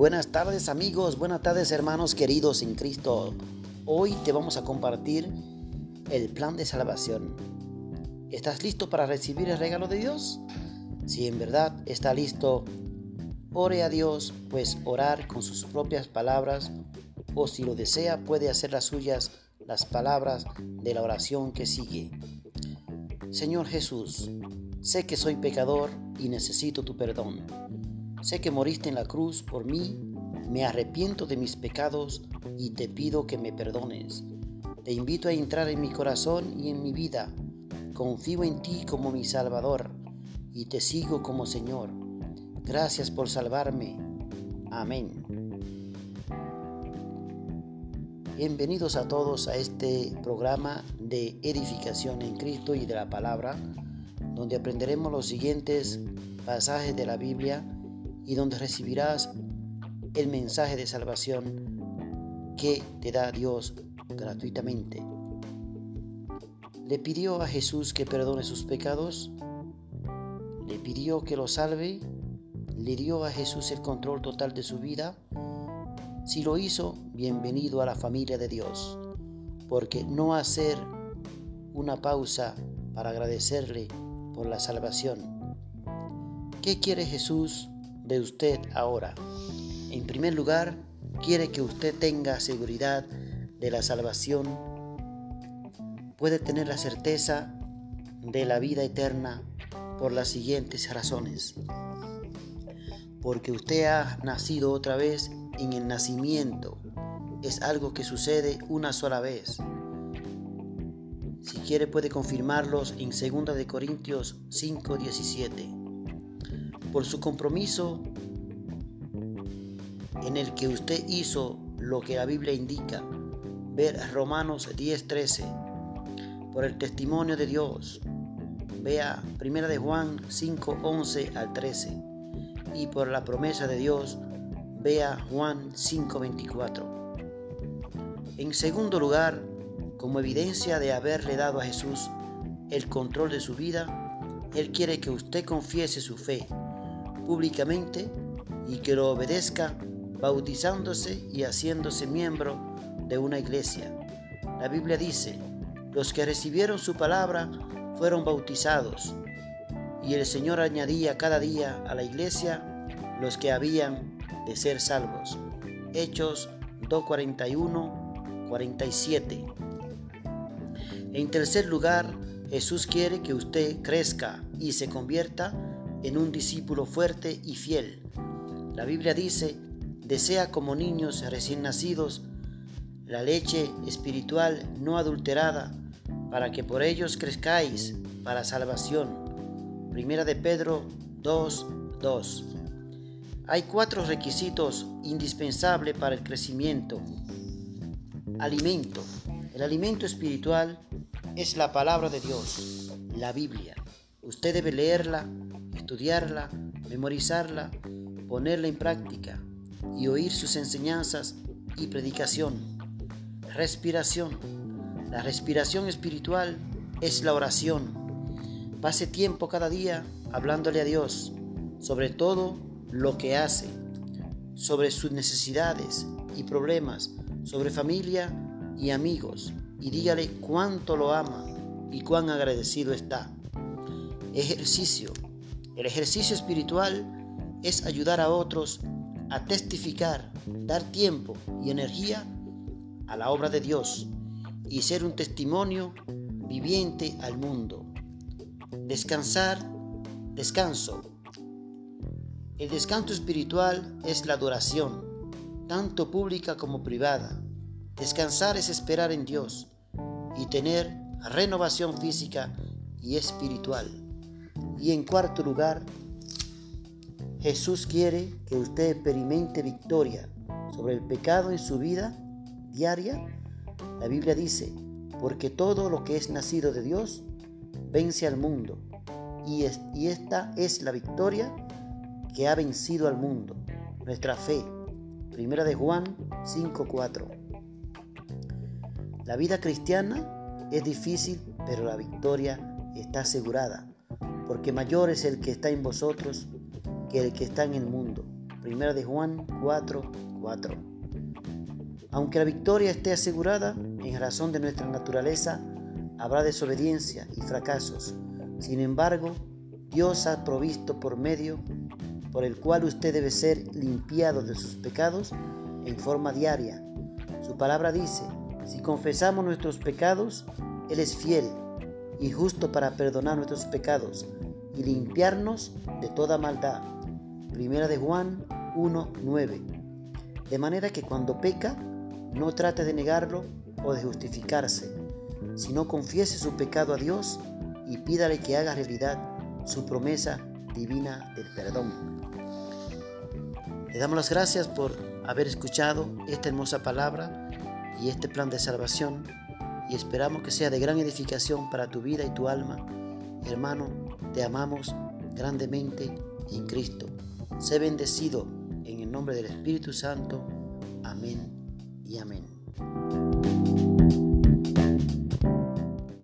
Buenas tardes amigos, buenas tardes hermanos queridos en Cristo. Hoy te vamos a compartir el plan de salvación. ¿Estás listo para recibir el regalo de Dios? Si en verdad está listo, ore a Dios, pues orar con sus propias palabras o si lo desea puede hacer las suyas las palabras de la oración que sigue. Señor Jesús, sé que soy pecador y necesito tu perdón. Sé que moriste en la cruz por mí, me arrepiento de mis pecados y te pido que me perdones. Te invito a entrar en mi corazón y en mi vida. Confío en ti como mi Salvador y te sigo como Señor. Gracias por salvarme. Amén. Bienvenidos a todos a este programa de edificación en Cristo y de la palabra, donde aprenderemos los siguientes pasajes de la Biblia y donde recibirás el mensaje de salvación que te da Dios gratuitamente. Le pidió a Jesús que perdone sus pecados, le pidió que lo salve, le dio a Jesús el control total de su vida si lo hizo, bienvenido a la familia de Dios, porque no hacer una pausa para agradecerle por la salvación. ¿Qué quiere Jesús de usted ahora? En primer lugar, quiere que usted tenga seguridad de la salvación, puede tener la certeza de la vida eterna por las siguientes razones. Porque usted ha nacido otra vez en el nacimiento es algo que sucede una sola vez. Si quiere puede confirmarlos en 2 de Corintios 5:17. Por su compromiso en el que usted hizo lo que la Biblia indica, ver Romanos 10:13. Por el testimonio de Dios, vea 1 de Juan 5:11 al 13. Y por la promesa de Dios, Vea Juan 5:24. En segundo lugar, como evidencia de haberle dado a Jesús el control de su vida, Él quiere que usted confiese su fe públicamente y que lo obedezca bautizándose y haciéndose miembro de una iglesia. La Biblia dice, los que recibieron su palabra fueron bautizados y el Señor añadía cada día a la iglesia los que habían de ser salvos. Hechos 2.41, 47. En tercer lugar, Jesús quiere que usted crezca y se convierta en un discípulo fuerte y fiel. La Biblia dice, desea como niños recién nacidos la leche espiritual no adulterada, para que por ellos crezcáis para salvación. Primera de Pedro 2, 2. Hay cuatro requisitos indispensables para el crecimiento. Alimento. El alimento espiritual es la palabra de Dios, la Biblia. Usted debe leerla, estudiarla, memorizarla, ponerla en práctica y oír sus enseñanzas y predicación. Respiración. La respiración espiritual es la oración. Pase tiempo cada día hablándole a Dios, sobre todo lo que hace, sobre sus necesidades y problemas, sobre familia y amigos, y dígale cuánto lo ama y cuán agradecido está. Ejercicio. El ejercicio espiritual es ayudar a otros a testificar, dar tiempo y energía a la obra de Dios y ser un testimonio viviente al mundo. Descansar, descanso, el descanso espiritual es la adoración, tanto pública como privada. Descansar es esperar en Dios y tener renovación física y espiritual. Y en cuarto lugar, Jesús quiere que usted experimente victoria sobre el pecado en su vida diaria. La Biblia dice, porque todo lo que es nacido de Dios vence al mundo. Y, y esta es la victoria que ha vencido al mundo, nuestra fe. Primera de Juan 5:4. La vida cristiana es difícil, pero la victoria está asegurada, porque mayor es el que está en vosotros que el que está en el mundo. Primera de Juan 4, 4. Aunque la victoria esté asegurada, en razón de nuestra naturaleza, habrá desobediencia y fracasos. Sin embargo, Dios ha provisto por medio por el cual usted debe ser limpiado de sus pecados en forma diaria. Su palabra dice, si confesamos nuestros pecados, Él es fiel y justo para perdonar nuestros pecados y limpiarnos de toda maldad. Primera de Juan 1.9. De manera que cuando peca, no trate de negarlo o de justificarse, sino confiese su pecado a Dios y pídale que haga realidad su promesa divina del perdón. Le damos las gracias por haber escuchado esta hermosa palabra y este plan de salvación y esperamos que sea de gran edificación para tu vida y tu alma. Hermano, te amamos grandemente en Cristo. Sé bendecido en el nombre del Espíritu Santo. Amén y amén.